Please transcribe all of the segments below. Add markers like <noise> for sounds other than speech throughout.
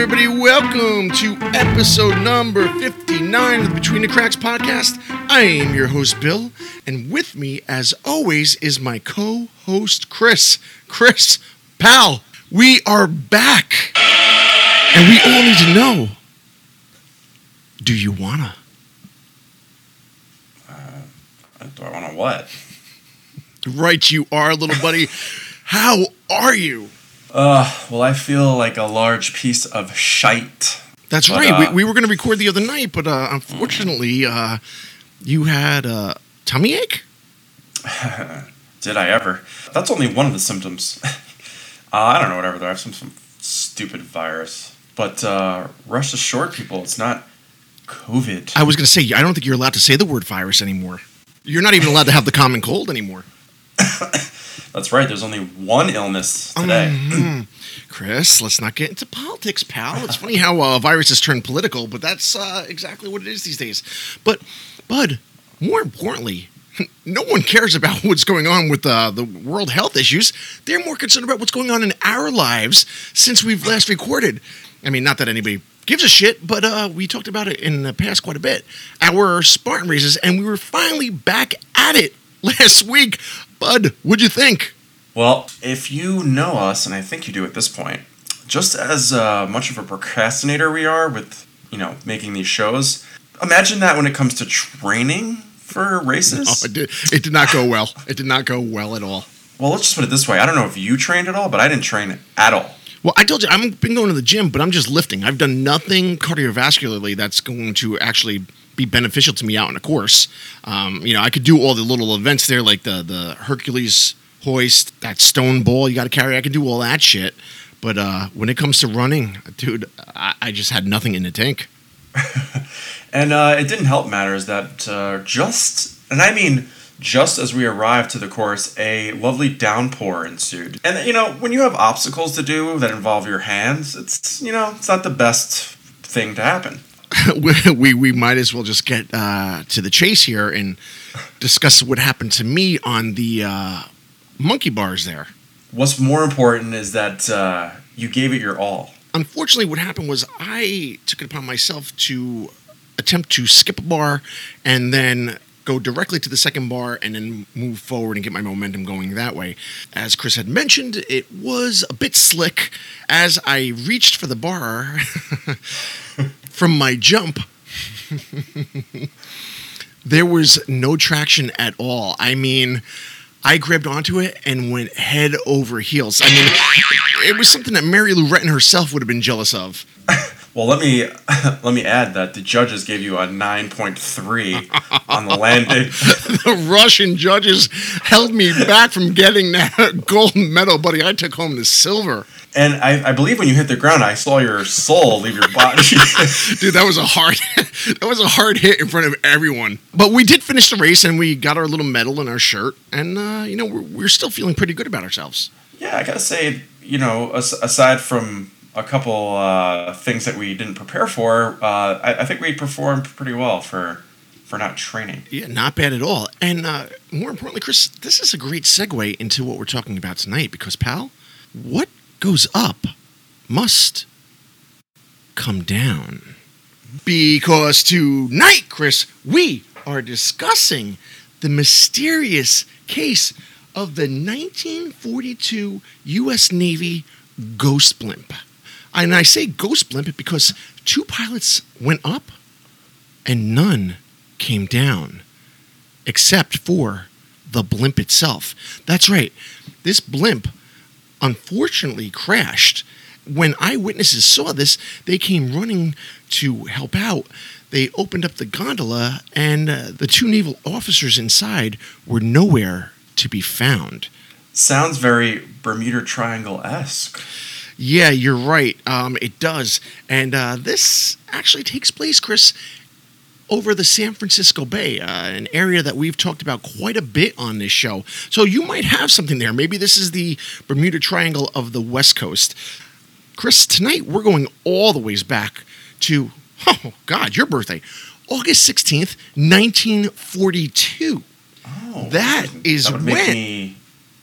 everybody. Welcome to episode number 59 of the Between the Cracks podcast. I am your host, Bill, and with me, as always, is my co host, Chris. Chris, pal, we are back. And we all need to know do you wanna? Uh, do I want to what? Right, you are, little buddy. <laughs> How are you? Uh, well, I feel like a large piece of shite. That's But, right. uh, we, we were going to record the other night, but uh, unfortunately, uh, you had a tummy ache. <laughs> Did I ever? That's only one of the symptoms. <laughs> uh, I don't know, whatever. I have some, some stupid virus. But uh, rest assured, people, it's not COVID. I was going to say, I don't think you're allowed to say the word virus anymore. You're not even allowed to have the common cold anymore. <laughs> That's right. There's only one illness today. Mhm. <clears throat> Chris, let's not get into politics, pal. It's funny how uh, viruses turn political, but that's uh, exactly what it is these days. But, Bud, more importantly, <laughs> no one cares about what's going on with uh, the world health issues. They're more concerned about what's going on in our lives since we've last recorded. I mean, not that anybody gives a shit, but uh, we talked about it in the past quite a bit. Our Spartan races, and we were finally back at it <laughs> last week. Bud, what'd you think? Well, if you know us, and I think you do at this point, just as uh, much of a procrastinator we are with, you know, making these shows, imagine that when it comes to training for races. Oh, it did, it did not go well. It did not go well at all. Well, let's just put it this way. I don't know if you trained at all, but I didn't train at all. Well, I told you I've been going to the gym, but I'm just lifting. I've done nothing cardiovascularly that's going to actually be beneficial to me out in a course. Um, you know, I could do all the little events there, like the the Hercules hoist, that stone ball you got to carry. I can do all that shit. But uh, when it comes to running, dude, I, I just had nothing in the tank. <laughs> And uh, it didn't help matters that uh, just, and I mean just as we arrived to the course, a lovely downpour ensued. And, you know, when you have obstacles to do that involve your hands, it's, you know, it's not the best thing to happen. <laughs> we, we might as well just get uh, to the chase here and discuss what happened to me on the uh, monkey bars there. What's more important is that uh, you gave it your all. unfortunately, what happened was I took it upon myself to attempt to skip a bar and then go directly to the second bar and then move forward and get my momentum going that way. As Chris had mentioned, it was a bit slick as I reached for the bar <laughs> from my jump. there was no traction at all. I mean, I grabbed onto it and went head over heels. I mean, it was something that Mary Lou Retton herself would have been jealous of. Well, let me <laughs> let me add that the judges gave you a 9.3 on the landing. <laughs> the Russian judges held me back from getting that <laughs> gold medal, buddy. I took home the silver. And I, I believe when you hit the ground, I saw your soul leave your body. Dude, that was a hard that was a hard hit in front of everyone. But we did finish the race and we got our little medal and our shirt and uh, you know, we're, we're still feeling pretty good about ourselves. yeah, I gotta say, you know, aside from a couple uh, things that we didn't prepare for, uh, I, I think we performed pretty well for for not training. Yeah, not bad at all. And uh, more importantly, Chris, this is a great segue into what we're talking about tonight because, pal, what goes up must come down. Because tonight, Chris, we are discussing the mysterious case of the 1942 U.S. Navy Ghost Blimp. And I say Ghost Blimp because two pilots went up and none came down except for the blimp itself. That's right. This blimp unfortunately crashed. When eyewitnesses saw this, they came running to help out. They opened up the gondola, and uh, the two naval officers inside were nowhere to be found. Sounds very Bermuda Triangle esque. Yeah, you're right. Um, it does. And uh, this actually takes place, Chris, over the San Francisco Bay, uh, an area that we've talked about quite a bit on this show. So you might have something there. Maybe this is the Bermuda Triangle of the West Coast. Chris, tonight we're going all the ways back to, oh, God, your birthday, August 16th, 1942. Oh, That is that when-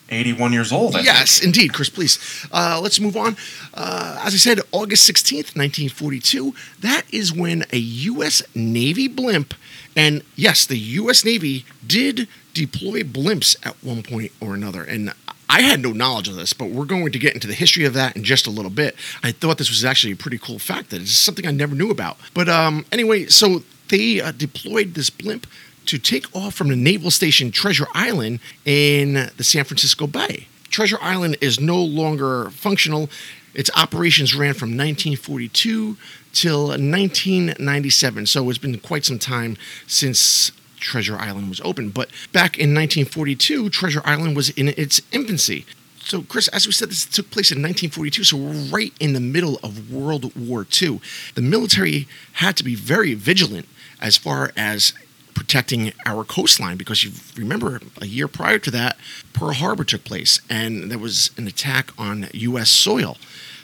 81 years old. I yes, think. indeed, Chris. Please, uh, let's move on. Uh, as I said, August sixteenth, nineteen forty-two. That is when a U.S. Navy blimp, and yes, the U.S. Navy did deploy blimps at one point or another, and. I had no knowledge of this, but we're going to get into the history of that in just a little bit. I thought this was actually a pretty cool fact that it's something I never knew about. But um, anyway, so they uh, deployed this blimp to take off from the naval station Treasure Island in the San Francisco Bay. Treasure Island is no longer functional. Its operations ran from 1942 till 1997, so it's been quite some time since Treasure Island was open. But back in 1942, Treasure Island was in its infancy. So, Chris, as we said, this took place in 1942, so we're right in the middle of World War II. The military had to be very vigilant as far as protecting our coastline because you remember a year prior to that, Pearl Harbor took place and there was an attack on U.S. soil.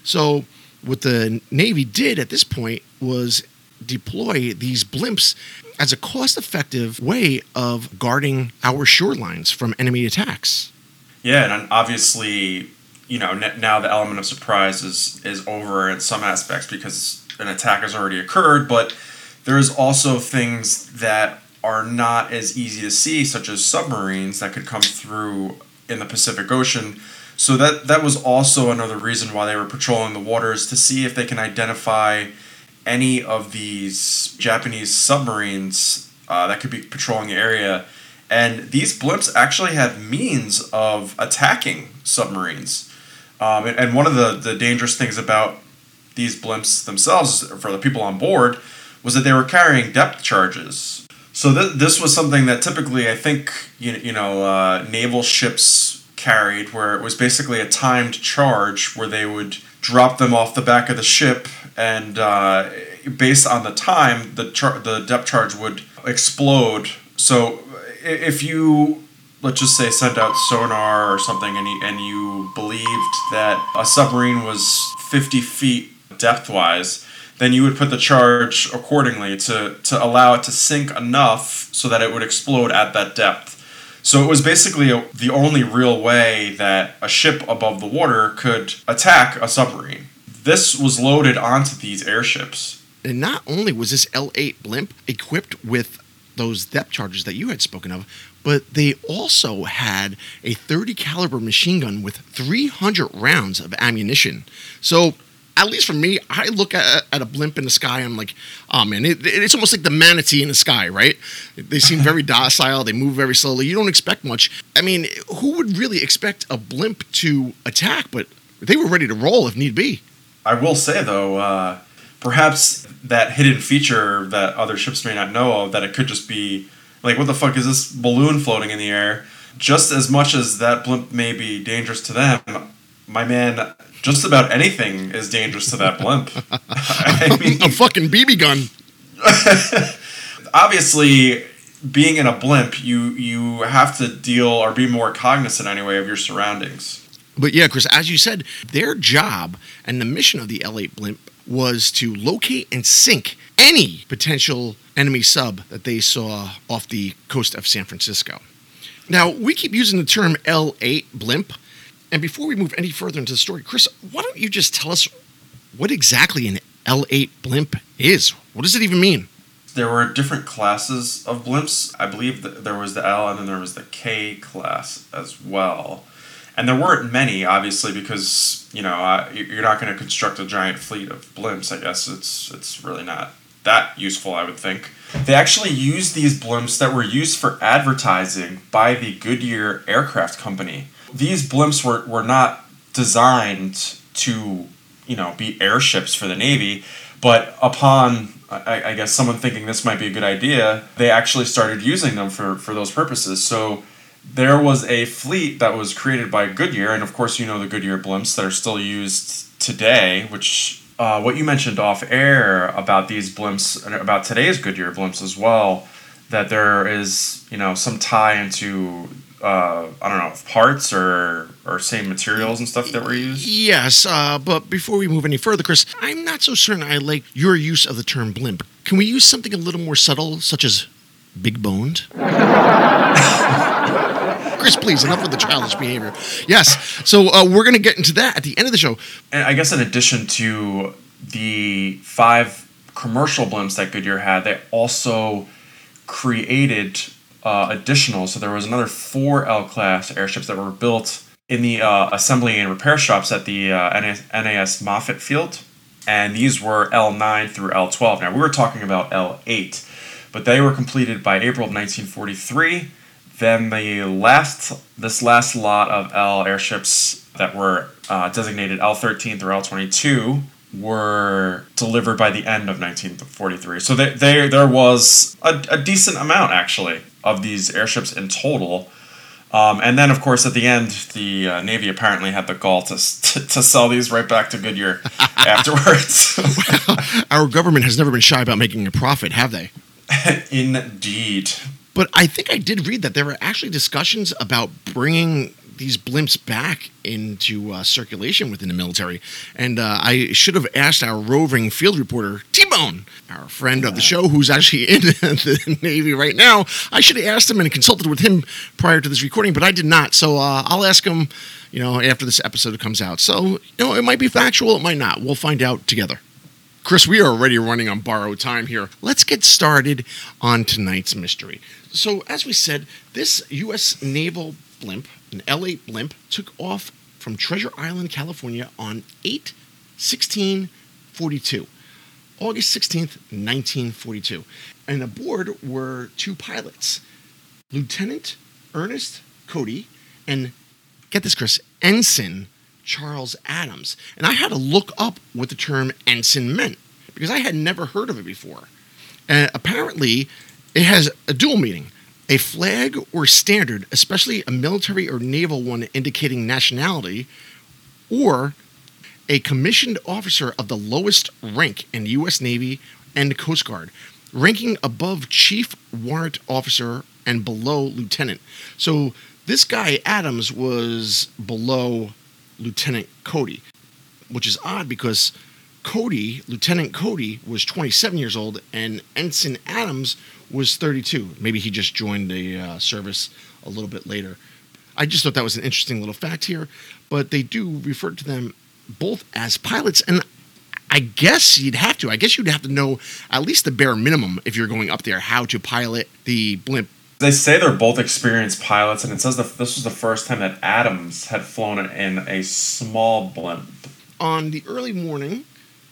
So, what the Navy did at this point was deploy these blimps as a cost effective way of guarding our shorelines from enemy attacks. Yeah, and obviously, you know, now the element of surprise is, is over in some aspects because an attack has already occurred, but there's also things that are not as easy to see, such as submarines that could come through in the Pacific Ocean. So that that was also another reason why they were patrolling the waters to see if they can identify any of these Japanese submarines uh, that could be patrolling the area. And these blimps actually had means of attacking submarines. Um, and, and one of the, the dangerous things about these blimps themselves, for the people on board, was that they were carrying depth charges. So th- this was something that typically I think you, you know uh, naval ships carried, where it was basically a timed charge where they would drop them off the back of the ship, and uh, based on the time, the char- the depth charge would explode. So if you let's just say sent out sonar or something, and you, and you believed that a submarine was fifty feet depth wise then you would put the charge accordingly to, to allow it to sink enough so that it would explode at that depth. So it was basically a, the only real way that a ship above the water could attack a submarine. This was loaded onto these airships. And not only was this L 8 blimp equipped with those depth charges that you had spoken of, but they also had a 30 caliber machine gun with 300 rounds of ammunition. So at least for me, I look at, at a blimp in the sky. I'm like, oh man, it, it's almost like the manatee in the sky, right? They seem <laughs> very docile. They move very slowly. You don't expect much. I mean, who would really expect a blimp to attack? But they were ready to roll if need be. I will say though, uh, perhaps that hidden feature that other ships may not know of, that it could just be like, what the fuck is this balloon floating in the air? Just as much as that blimp may be dangerous to them, my man, just about anything is dangerous to that blimp. <laughs> I <laughs> mean, a fucking BB gun. <laughs> obviously, being in a blimp, you you have to deal or be more cognizant anyway of your surroundings. But yeah, Chris, as you said, their job and the mission of the L8 blimp was to locate and sink any potential enemy sub that they saw off the coast of San Francisco. Now, we keep using the term L8 blimp and before we move any further into the story, Chris, why don't you just tell us what exactly an L8 blimp is? What does it even mean? There were different classes of blimps. I believe that there was the L and then there was the K class as well. And there weren't many, obviously, because you know uh, you're not going to construct a giant fleet of blimps. I guess it's it's really not that useful. I would think they actually used these blimps that were used for advertising by the Goodyear Aircraft Company these blimps were, were not designed to you know be airships for the navy but upon I, I, guess someone thinking this might be a good idea they actually started using them for, for those purposes. So there was a fleet that was created by goodyear and of course you know the goodyear blimps that are still used today which uh, what you mentioned off air about these blimps about today's goodyear blimps as well that there is you know some tie into uh, I don't know parts or or same materials and stuff that were used? Yes, uh, but before we move any further, Chris, I'm not so certain I like your use of the term blimp. Can we use something a little more subtle, such as big boned? <laughs> Chris, please, enough with the childish behavior. Yes. So uh, we're going to get into that at the end of the show. And I guess in addition to the five commercial blimps that Goodyear had, they also created uh, additional. So there was another four L class airships that were built in the uh, assembly and repair shops at the uh, NAS Moffett Field, and these were L9 through L12. Now we were talking about L8, but they were completed by April of 1943. Then the last, this last lot of L airships that were uh, designated L13 through L22 were delivered by the end of 1943. So they, they, there was a, a decent amount, actually, of these airships in total. Um, and then, of course, at the end, the uh, Navy apparently had the gall to, <laughs> to, to sell these right back to Goodyear <laughs> afterwards. <laughs> well, our government has never been shy about making a profit, have they? Indeed. But I think I did read that there were actually discussions about bringing these blimps back into uh, circulation within the military. And uh, I should have asked our roving field reporter, T Bone, our friend of the show, who's actually in <laughs> the Navy right now. I should have asked him and consulted with him prior to this recording, but I did not. So uh, I'll ask him, you know, after this episode comes out. So, you know, it might be factual, it might not. We'll find out together. Chris, we are already running on borrowed time here. Let's get started on tonight's mystery. So, as we said, this U.S. naval blimp, an L 8 blimp, took off from Treasure Island, California on 8 16 42. August 16th, 1942. And aboard were two pilots Lieutenant Ernest Cody and, get this, Chris, Ensign Charles Adams. And I had to look up what the term ensign meant because I had never heard of it before. And apparently, it has a dual meaning a flag or standard, especially a military or naval one indicating nationality, or a commissioned officer of the lowest rank in U.S. Navy and Coast Guard, ranking above chief warrant officer and below lieutenant. So this guy, Adams, was below Lieutenant Cody, which is odd because Cody, Lieutenant Cody, was 27 years old, and Ensign Adams was 32. Maybe he just joined the uh, service a little bit later. I just thought that was an interesting little fact here, but they do refer to them both as pilots, and I guess you'd have to. I guess you'd have to know at least the bare minimum if you're going up there how to pilot the blimp. They say they're both experienced pilots, and it says that this was the first time that Adams had flown in a small blimp. On the early morning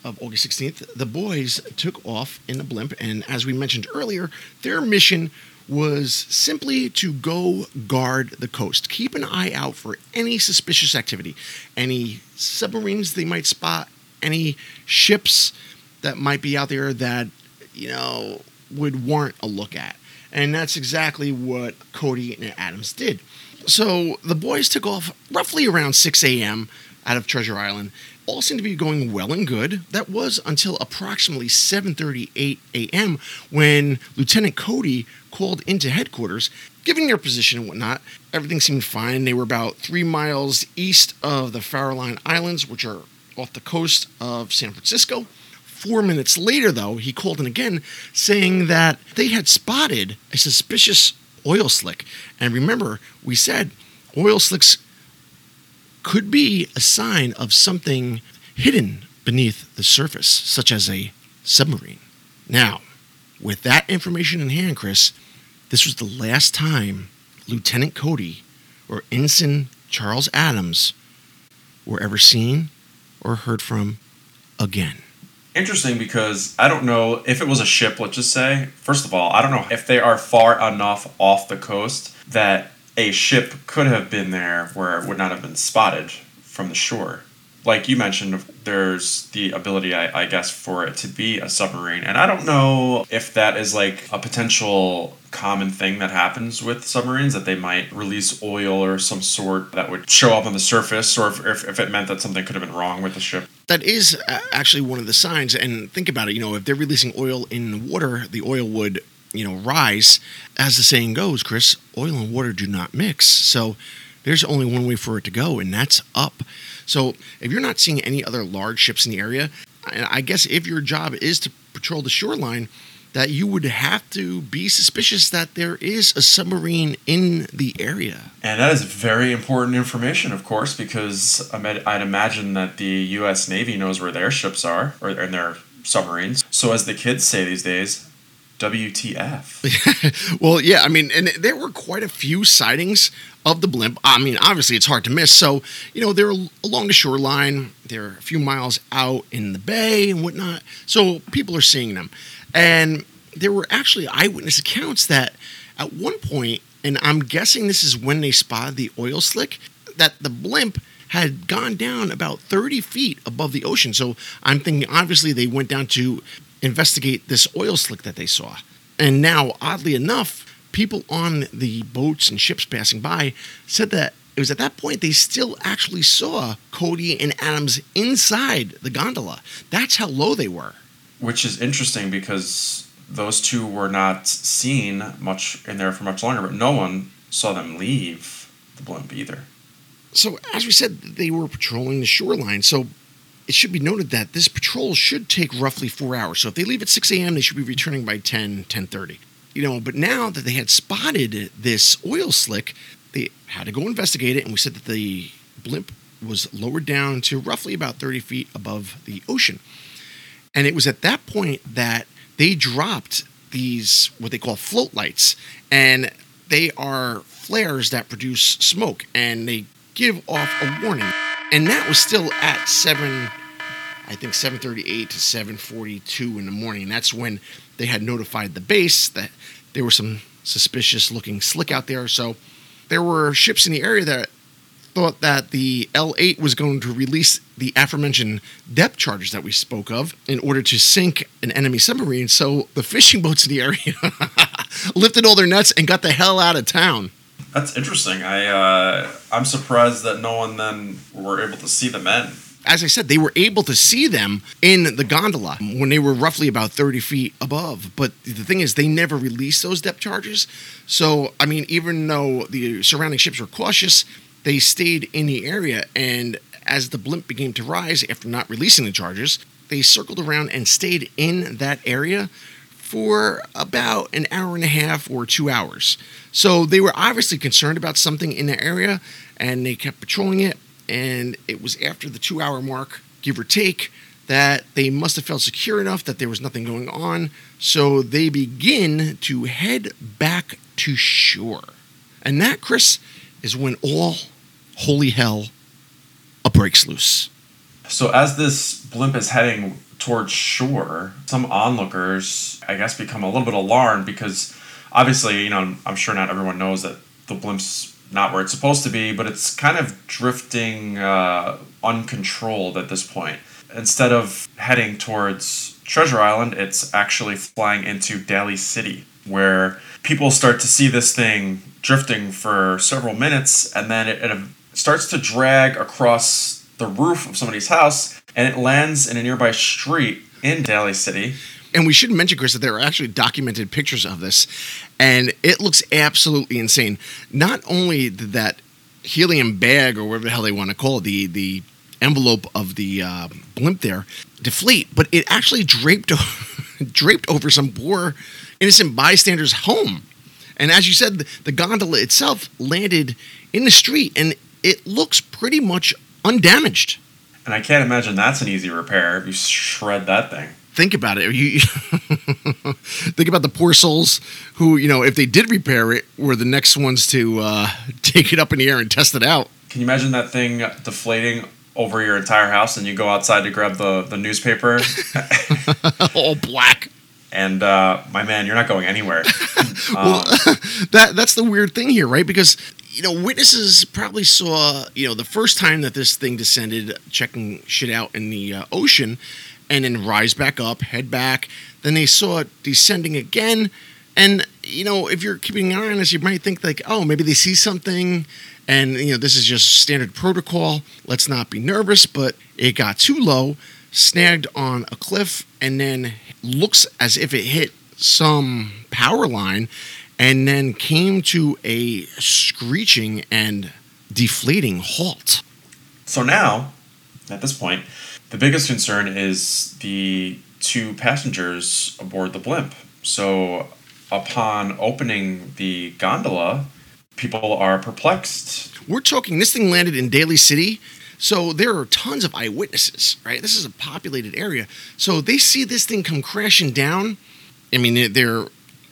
of August 16th, the boys took off in a blimp, and as we mentioned earlier, their mission was simply to go guard the coast, keep an eye out for any suspicious activity, any submarines they might spot, any ships that might be out there that, you know, would warrant a look at. And that's exactly what Cody and Adams did. So the boys took off roughly around 6 a.m. out of Treasure Island all seemed to be going well and good. That was until approximately 7:38 a.m. when Lieutenant Cody called into headquarters, giving their position and whatnot. Everything seemed fine. They were about three miles east of the Farallon Islands, which are off the coast of San Francisco. Four minutes later, though, he called in again, saying that they had spotted a suspicious oil slick. And remember, we said oil slicks could be a sign of something hidden beneath the surface, such as a submarine. Now, with that information in hand, Chris, this was the last time Lieutenant Cody or Ensign Charles Adams were ever seen or heard from again. Interesting because I don't know if it was a ship, let's just say. First of all, I don't know if they are far enough off the coast that a ship could have been there where it would not have been spotted from the shore. Like you mentioned, there's the ability, I, I, guess, for it to be a submarine. And I don't know if that is like a potential common thing that happens with submarines, that they might release oil or some sort that would show up on the surface, or if, if, if it meant that something could have been wrong with the ship. That is uh, actually one of the signs. And think about it, you know, if they're releasing oil in the water, the oil would you know, rise. As the saying goes, Chris, oil and water do not mix. So there's only one way for it to go, and that's up. So if you're not seeing any other large ships in the area, I guess if your job is to patrol the shoreline, that you would have to be suspicious that there is a submarine in the area. And that is very important information, of course, because I'd imagine that the U.S. Navy knows where their ships are, or and their submarines. So, as the kids say these days, WTF. <laughs> well, yeah, I mean, and there were quite a few sightings of the blimp. I mean, obviously, it's hard to miss. So, you know, they're along the shoreline, they're a few miles out in the bay and whatnot. So, people are seeing them. And there were actually eyewitness accounts that at one point, and I'm guessing this is when they spotted the oil slick, that the blimp had gone down about 30 feet above the ocean. So I'm thinking, obviously, they went down to investigate this oil slick that they saw. And now, oddly enough, people on the boats and ships passing by said that it was at that point they still actually saw Cody and Adams inside the gondola. That's how low they were. Which is interesting because those two were not seen much in there for much longer, but no one saw them leave the blimp either. So, as we said, they were patrolling the shoreline. So, it should be noted that this patrol should take roughly four hours. So if they leave at 6 a.m., they should be returning by 10, 10.30. You know, but now that they had spotted this oil slick, they had to go investigate it. And we said that the blimp was lowered down to roughly about 30 feet above the ocean. And it was at that point that they dropped these, what they call float lights. And they are flares that produce smoke and they give off a warning. And that was still at 7 I think 7:38 to 7:42 in the morning. That's when they had notified the base that there were some suspicious looking slick out there. So there were ships in the area that thought that the L8 was going to release the aforementioned depth charges that we spoke of in order to sink an enemy submarine. So the fishing boats in the area <laughs> lifted all their nets and got the hell out of town. That's interesting. I uh, I'm surprised that no one then were able to see the men as I said, they were able to see them in the gondola when they were roughly about 30 feet above. But the thing is, they never released those depth charges. So, I mean, even though the surrounding ships were cautious, they stayed in the area. And as the blimp began to rise after not releasing the charges, they circled around and stayed in that area for about an hour and a half or two hours. So they were obviously concerned about something in the area and they kept patrolling it and it was after the two hour mark, give or take, that they must have felt secure enough that there was nothing going on. So they begin to head back to shore. And that, Chris, is when all holy hell breaks loose. So as this blimp is heading towards shore, some onlookers, I guess, become a little bit alarmed because obviously, you know, I'm sure not everyone knows that the blimp's not where it's supposed to be, but it's kind of drifting uh, uncontrolled at this point. Instead of heading towards Treasure Island, it's actually flying into Daly City, where people start to see this thing drifting for several minutes, and then it, it starts to drag across the roof of somebody's house, and it lands in a nearby street in Daly City and we should mention, Chris, that there are actually documented pictures of this, and it looks absolutely insane. Not only did that helium bag or whatever the hell they want to call it, the the envelope of the uh, blimp there deflate, but it actually draped <laughs> draped over some poor innocent bystander's home. And as you said, the, the gondola itself landed in the street, and it looks pretty much undamaged. And I can't imagine that's an easy repair if you shred that thing think about it. You <laughs> think about the poor souls who, you know, if they did repair it, were the next ones to uh, <laughs> take it up in the air and test it out. Can you imagine that thing deflating over your entire house, and you go outside to grab the the newspaper, <laughs> all black? And uh, my man, you're not going anywhere. well, um, that that's the weird thing here, right? Because you know, witnesses probably saw, you know, the first time that this thing descended, checking shit out in the uh, ocean, and then rise back up, head back. Then they saw it descending again. And, you know, if you're keeping an eye on this, you might think, like, oh, maybe they see something and, you know, this is just standard protocol. Let's not be nervous. But it got too low, snagged on a cliff, and then looks as if it hit some power line and then came to a screeching and deflating halt. So now, at this point, the biggest concern is the two passengers aboard the blimp. So, upon opening the gondola, people are perplexed. We're talking this thing landed in Daly City. So there are tons of eyewitnesses, right? This is a populated area. So they see this thing come crashing down. I mean, they're, they're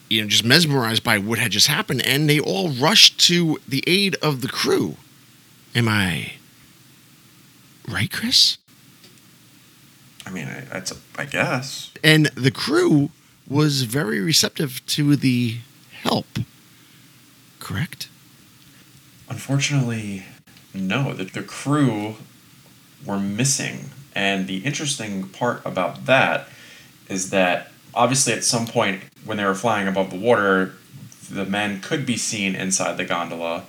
you know just mesmerized by what had just happened and they all rushed to the aid of the crew. Am I right, Chris? I mean, I, that's a, I guess. And the crew was very receptive to the help. Correct? Unfortunately, no. The, the crew were missing. And the interesting part about that is that obviously at some point when they were flying above the water, the men could be seen inside the gondola.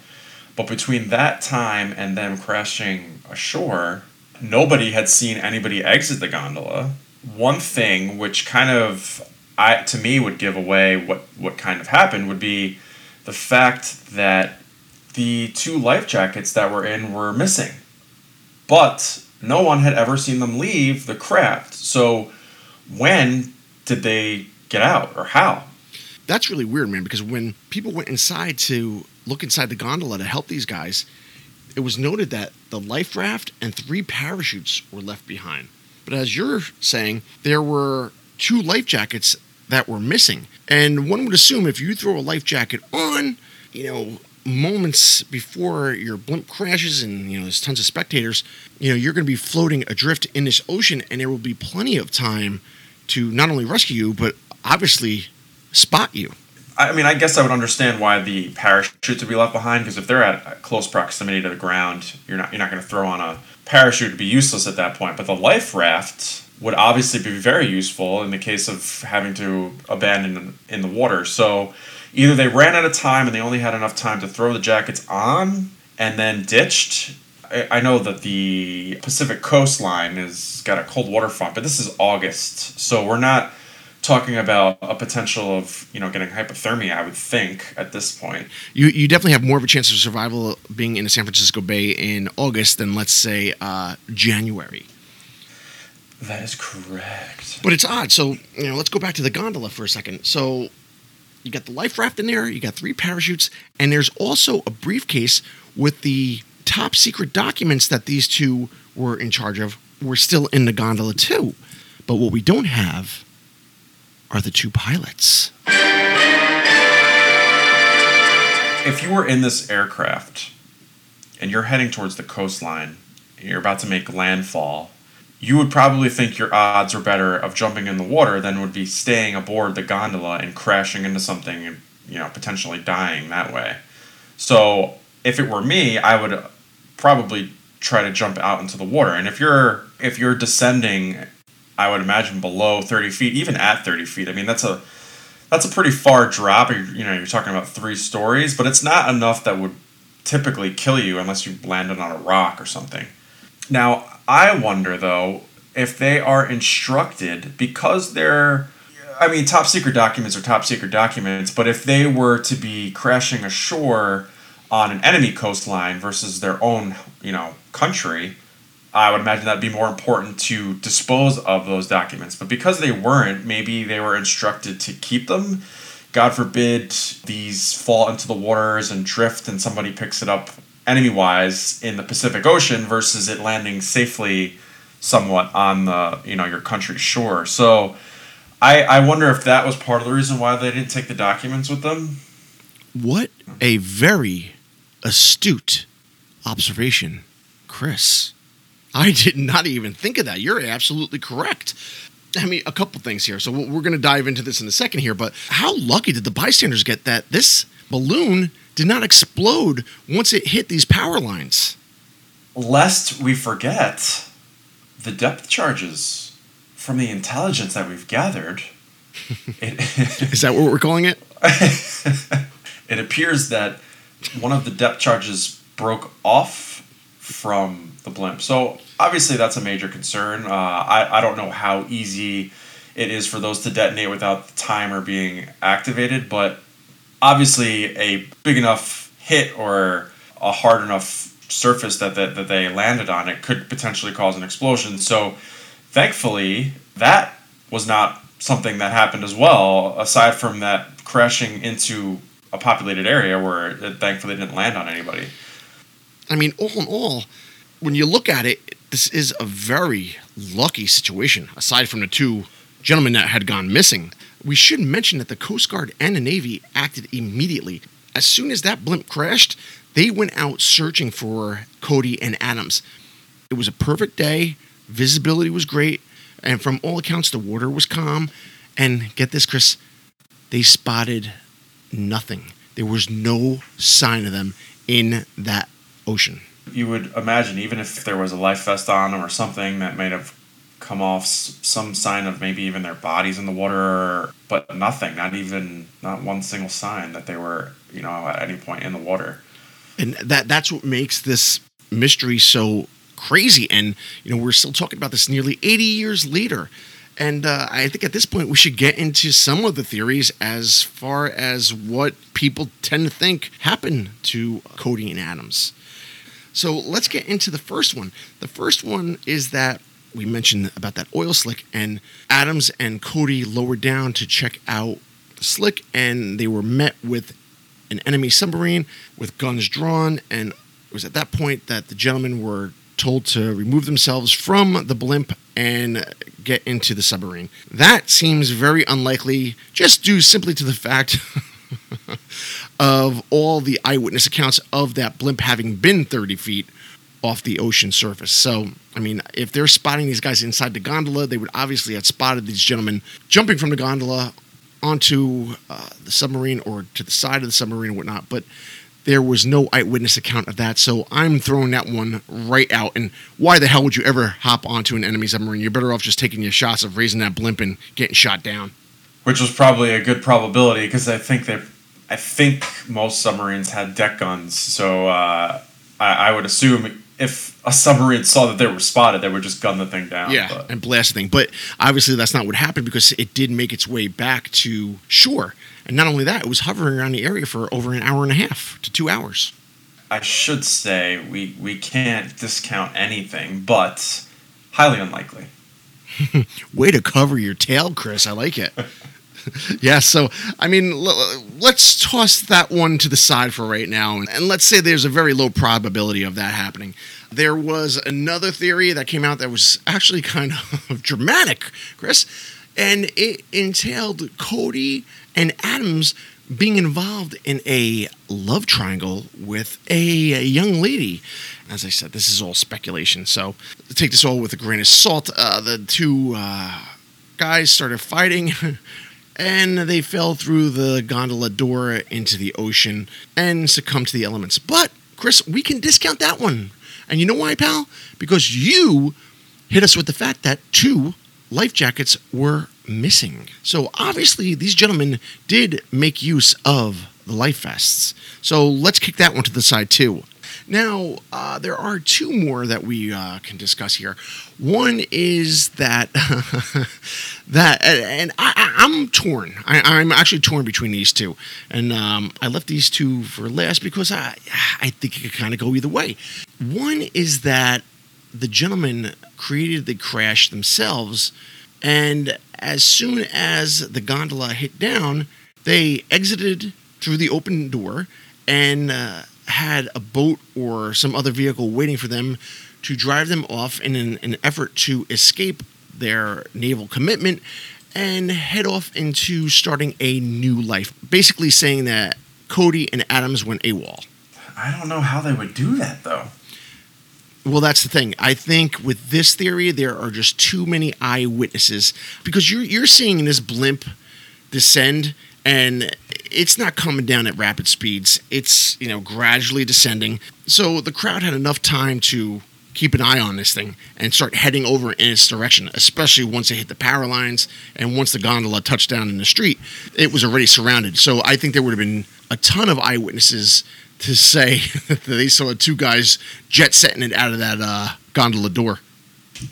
But between that time and them crashing ashore, nobody had seen anybody exit the gondola. One thing which kind of I to me would give away what what kind of happened would be the fact that the two life jackets that were in were missing. But no one had ever seen them leave the craft. So when did they get out or how? That's really weird, man, because when people went inside to look inside the gondola to help these guys, it was noted that the life raft and three parachutes were left behind. But as you're saying, there were two life jackets that were missing. And one would assume if you throw a life jacket on, you know, moments before your blimp crashes and you know there's tons of spectators, you know, you're going to be floating adrift in this ocean and there will be plenty of time to not only rescue you but obviously spot you. I mean, I guess I would understand why the parachute would be left behind because if they're at close proximity to the ground, you're not you're not going to throw on a parachute to be useless at that point. But the life raft would obviously be very useful in the case of having to abandon in the water. So either they ran out of time and they only had enough time to throw the jackets on and then ditched. I know that the Pacific coastline has got a cold water front, but this is August, so we're not talking about a potential of you know getting hypothermia. I would think at this point. You you definitely have more of a chance of survival being in the San Francisco Bay in August than let's say uh, January. That is correct. But it's odd. So you know, let's go back to the gondola for a second. So you got the life raft in there. You got three parachutes, and there's also a briefcase with the top secret documents that these two were in charge of. Were still in the gondola too. But what we don't have are the two pilots. If you were in this aircraft and you're heading towards the coastline, and you're about to make landfall, you would probably think your odds are better of jumping in the water than would be staying aboard the gondola and crashing into something and you know potentially dying that way. So if it were me, I would probably try to jump out into the water. And if you're if you're descending, I would imagine below thirty feet, even at thirty feet. I mean that's a that's a pretty far drop. You know, you're talking about three stories, but it's not enough that would typically kill you unless you landed on a rock or something. Now, I wonder though if they are instructed because they're I mean, top secret documents are top secret documents, but if they were to be crashing ashore on an enemy coastline versus their own, you know, country, I would imagine that'd be more important to dispose of those documents. But because they weren't, maybe they were instructed to keep them. God forbid these fall into the waters and drift and somebody picks it up enemy wise in the Pacific Ocean versus it landing safely somewhat on the you know your country's shore. So I I wonder if that was part of the reason why they didn't take the documents with them. What a very astute observation, Chris. I did not even think of that. You're absolutely correct. I mean, a couple things here. So we're going to dive into this in a second here, but how lucky did the bystanders get that this balloon did not explode once it hit these power lines. Lest we forget the depth charges from the intelligence that we've gathered. <laughs> it, Is that what we're calling it? <laughs> it appears that one of the depth charges broke off from the blimp. So obviously that's a major concern. Uh, I, I don't know how easy it is for those to detonate without the timer being activated, but obviously a big enough hit or a hard enough surface that, that, that they landed on it could potentially cause an explosion. So thankfully, that was not something that happened as well, aside from that crashing into a populated area where it thankfully didn't land on anybody. I mean, all in all, when you look at it, this is a very lucky situation, aside from the two gentlemen that had gone missing. We should mention that the Coast Guard and the Navy acted immediately. As soon as that blimp crashed, they went out searching for Cody and Adams. It was a perfect day, visibility was great, and from all accounts, the water was calm. And get this, Chris, they spotted nothing. There was no sign of them in that ocean. You would imagine, even if there was a life vest on them or something that might have come off some sign of maybe even their bodies in the water, but nothing, not even not one single sign that they were, you know, at any point in the water. And that that's what makes this mystery so crazy. And you know, we're still talking about this nearly 80 years later. And uh, I think at this point we should get into some of the theories as far as what people tend to think happened to Cody and Adams. So let's get into the first one. The first one is that we mentioned about that oil slick, and Adams and Cody lowered down to check out the slick, and they were met with an enemy submarine with guns drawn. And it was at that point that the gentlemen were told to remove themselves from the blimp and get into the submarine. That seems very unlikely, just due simply to the fact <laughs> of all the eyewitness accounts of that blimp having been 30 feet off the ocean surface. So, I mean, if they're spotting these guys inside the gondola, they would obviously have spotted these gentlemen jumping from the gondola onto uh, the submarine or to the side of the submarine and whatnot. But there was no eyewitness account of that. So I'm throwing that one right out. And why the hell would you ever hop onto an enemy submarine? You're better off just taking your shots of raising that blimp and getting shot down. Which was probably a good probability because I think they, I think most submarines had deck guns. So uh, I, I would assume if a submarine saw that they were spotted, they would just gun the thing down. Yeah, but. and blast the thing. But obviously, that's not what happened because it did make its way back to shore. And not only that, it was hovering around the area for over an hour and a half to two hours. I should say we, we can't discount anything, but highly unlikely. <laughs> Way to cover your tail, Chris. I like it. <laughs> yeah, so I mean, l- let's toss that one to the side for right now, and, and let's say there's a very low probability of that happening. There was another theory that came out that was actually kind of <laughs> dramatic, Chris, and it entailed Cody and Adams being involved in a love triangle with a, young lady. As I said, this is all speculation, so take this all with a grain of salt. Uh, the two uh, guys started fighting. <laughs> and they fell through the gondola door into the ocean and succumbed to the elements. But, Chris, we can discount that one. And you know why, pal? Because you hit us with the fact that two life jackets were missing. So, obviously, these gentlemen did make use of the life vests. So, let's kick that one to the side, too. Now, uh, there are two more that we uh, can discuss here. One is that <laughs> that, and I, am torn. I, am actually torn between these two, and um, I left these two for last because I I think it could kind of go either way. One is that the gentlemen created the crash themselves, and as soon as the gondola hit down, they exited through the open door and. Uh, had a boat or some other vehicle waiting for them to drive them off in an, an effort to escape their naval commitment and head off into starting a new life. Basically, saying that Cody and Adams went AWOL. I don't know how they would do that, though. Well, that's the thing. I think with this theory, there are just too many eyewitnesses because you're you're seeing this blimp descend, and it's not coming down at rapid speeds. It's, you know, gradually descending. So the crowd had enough time to keep an eye on this thing and start heading over in its direction, especially once it hit the power lines and once the gondola touched down in the street, it was already surrounded. So I think there would have been a ton of eyewitnesses to say <laughs> that they saw two guys jet setting it out of that uh, gondola door.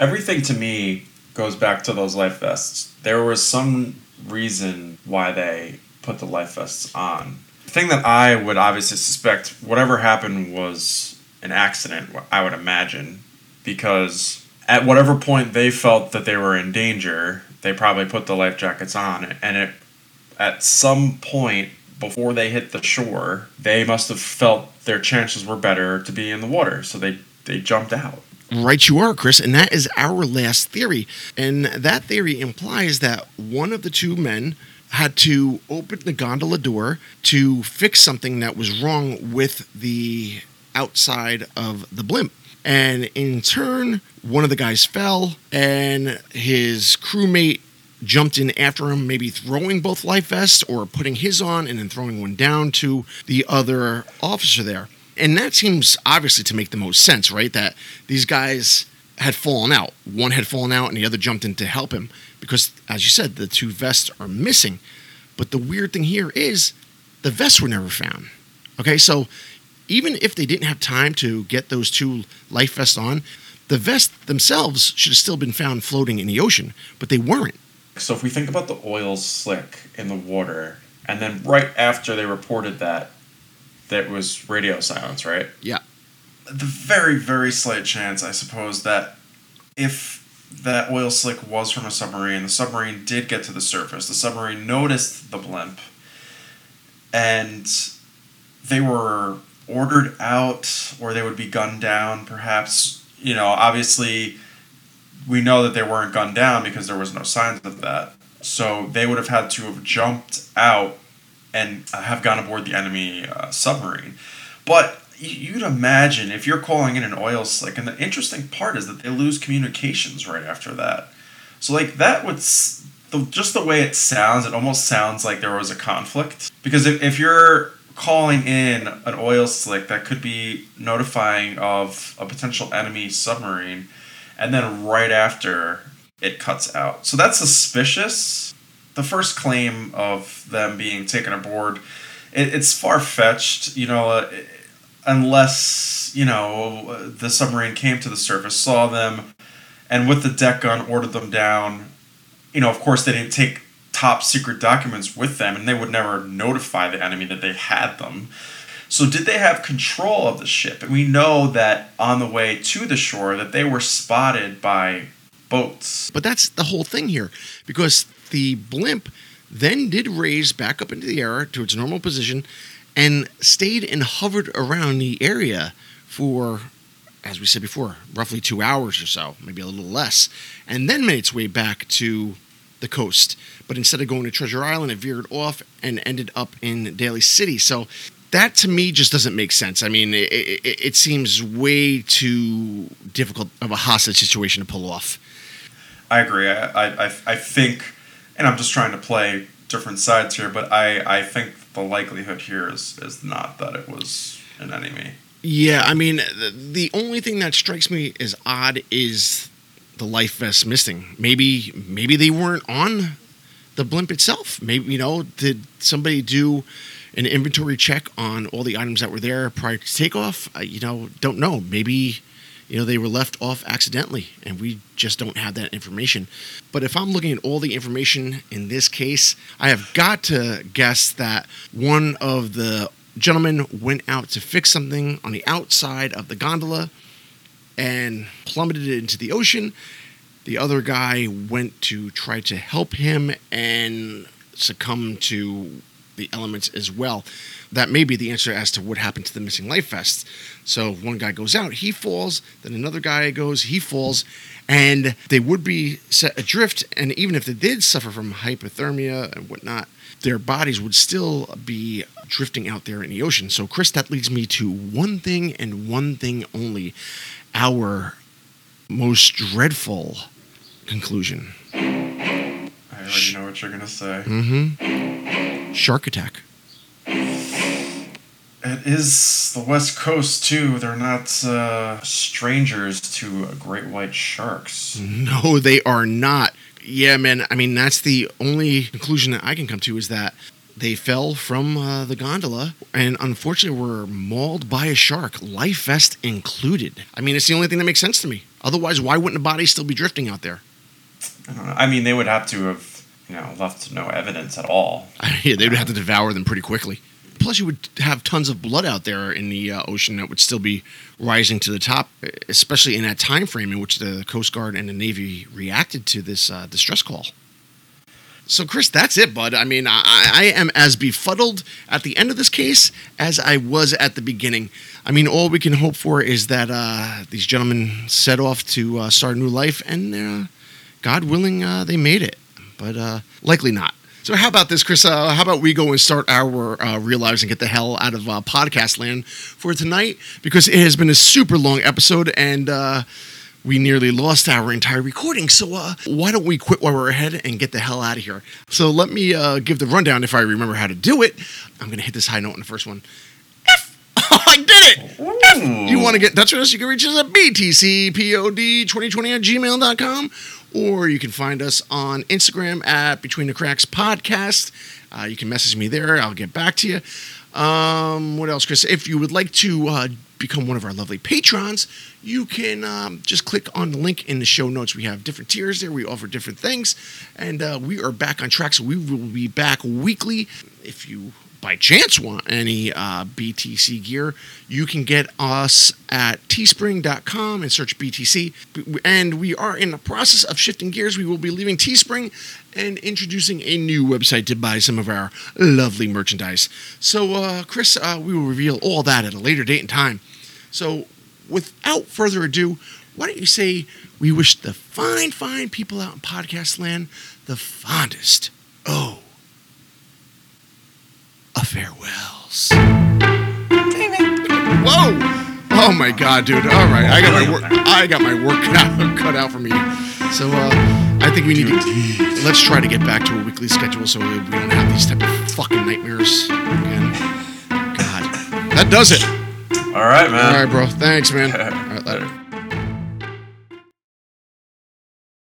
Everything to me goes back to those life vests. There was some reason why they put the life vests on. The thing that I would obviously suspect, whatever happened was an accident, I would imagine, because at whatever point they felt that they were in danger, they probably put the life jackets on, and it at some point before they hit the shore, they must have felt their chances were better to be in the water, so they they jumped out. Right, you are, Chris, and that is our last theory. And that theory implies that one of the two men had to open the gondola door to fix something that was wrong with the outside of the blimp. And in turn, one of the guys fell, and his crewmate jumped in after him, maybe throwing both life vests or putting his on and then throwing one down to the other officer there. And that seems obviously to make the most sense, right? That these guys had fallen out. One had fallen out and the other jumped in to help him because, as you said, the two vests are missing. But the weird thing here is the vests were never found. Okay, so even if they didn't have time to get those two life vests on, the vests themselves should have still been found floating in the ocean, but they weren't. So if we think about the oil slick in the water, and then right after they reported that, that was radio silence, right? Yeah. The very, very slight chance, I suppose, that if that oil slick was from a submarine, the submarine did get to the surface, the submarine noticed the blimp, and they were ordered out or they would be gunned down, perhaps. You know, obviously, we know that they weren't gunned down because there was no signs of that. So they would have had to have jumped out and have gone aboard the enemy uh, submarine. But you'd imagine if you're calling in an oil slick, and the interesting part is that they lose communications right after that. So like that would just the way it sounds, it almost sounds like there was a conflict because if, if you're calling in an oil slick that could be notifying of a potential enemy submarine, and then right after it cuts out, so that's suspicious the first claim of them being taken aboard, it, it's far fetched. You know, uh, unless you know the submarine came to the surface, saw them, and with the deck gun ordered them down. You know, of course, they didn't take top secret documents with them, and they would never notify the enemy that they had them. So did they have control of the ship? And we know that on the way to the shore that they were spotted by boats. But that's the whole thing here because the blimp then did raise back up into the air to its normal position and stayed and hovered around the area for, as we said before, roughly two hours or so, maybe a little less, and then made its way back to the coast. But instead of going to Treasure Island, it veered off and ended up in Daly City. So that to me just doesn't make sense. I mean, it, it, it seems way too difficult of a hostage situation to pull off. I agree. I, I, I think and I'm just trying to play different sides here, but I, I think the likelihood here is, is not that it was an enemy. Yeah, I mean, the only thing that strikes me as odd is the life vest missing. Maybe maybe they weren't on the blimp itself. Maybe you know, did somebody do an inventory check on all the items that were there prior to takeoff? Uh, you know, don't know. Maybe you know, they were left off accidentally, and we just don't have that information. But if I'm looking at all the information in this case, I have got to guess that one of the gentlemen went out to fix something on the outside of the gondola and plummeted it into the ocean. The other guy went to try to help him and succumb to the elements as well. That may be the answer as to what happened to the missing life vests. So one guy goes out, he falls, then another guy goes, he falls, and they would be set adrift. And even if they did suffer from hypothermia and whatnot, their bodies would still be drifting out there in the ocean. So, Chris, that leads me to one thing and one thing only our most dreadful conclusion. I already know what you're going to say. Mm-hmm. Shark attack. It is the West Coast too. They're not uh, strangers to great white sharks. No, they are not. Yeah, man. I mean, that's the only conclusion that I can come to is that they fell from uh, the gondola and unfortunately were mauled by a shark, life vest included. I mean, it's the only thing that makes sense to me. Otherwise, why wouldn't a body still be drifting out there? I, I mean, they would have to have, you know, left no evidence at all. <laughs> yeah, they would have to devour them pretty quickly. Plus, you would have tons of blood out there in the uh, ocean that would still be rising to the top, especially in that time frame in which the Coast Guard and the Navy reacted to this uh, distress call. So, Chris, that's it, bud. I mean, I, I am as befuddled at the end of this case as I was at the beginning. I mean, all we can hope for is that uh, these gentlemen set off to uh, start a new life, and uh, God willing, uh, they made it. But uh, likely not. So, how about this, Chris? Uh, how about we go and start our uh, real lives and get the hell out of uh, podcast land for tonight? Because it has been a super long episode and uh, we nearly lost our entire recording. So, uh, why don't we quit while we're ahead and get the hell out of here? So, let me uh, give the rundown if I remember how to do it. I'm to hit this high note in the first one. F. Oh, <laughs> I did it! Ooh. You want to get touch with us? You can reach us at btcpod2020 at gmail.com or you can find us on Instagram at Between the Cracks Podcast. Uh, you can message me there. I'll get back to you. Um, what else, Chris? If you would like to uh, become one of our lovely patrons, you can um, just click on the link in the show notes. We have different tiers there. We offer different things, and uh, we are back on track. So we will be back weekly. If you by chance want any uh, BTC gear, you can get us at teespring.com and search BTC. And we are in the process of shifting gears. We will be leaving Teespring and introducing a new website to buy some of our lovely merchandise. So, uh, Chris, uh, we will reveal all that at a later date and time. So, without further ado, why don't you say we wish the fine, fine people out in podcast land the fondest, oh, farewells. Whoa! Oh my god, dude! All right, I got my work. I got my work <laughs> cut, cut out for me. So uh, I think we need to let's try to get back to a weekly schedule so we don't have these type of fucking nightmares again. God, that does it. All right, man. All right, bro. Thanks, man. <laughs> All right, later.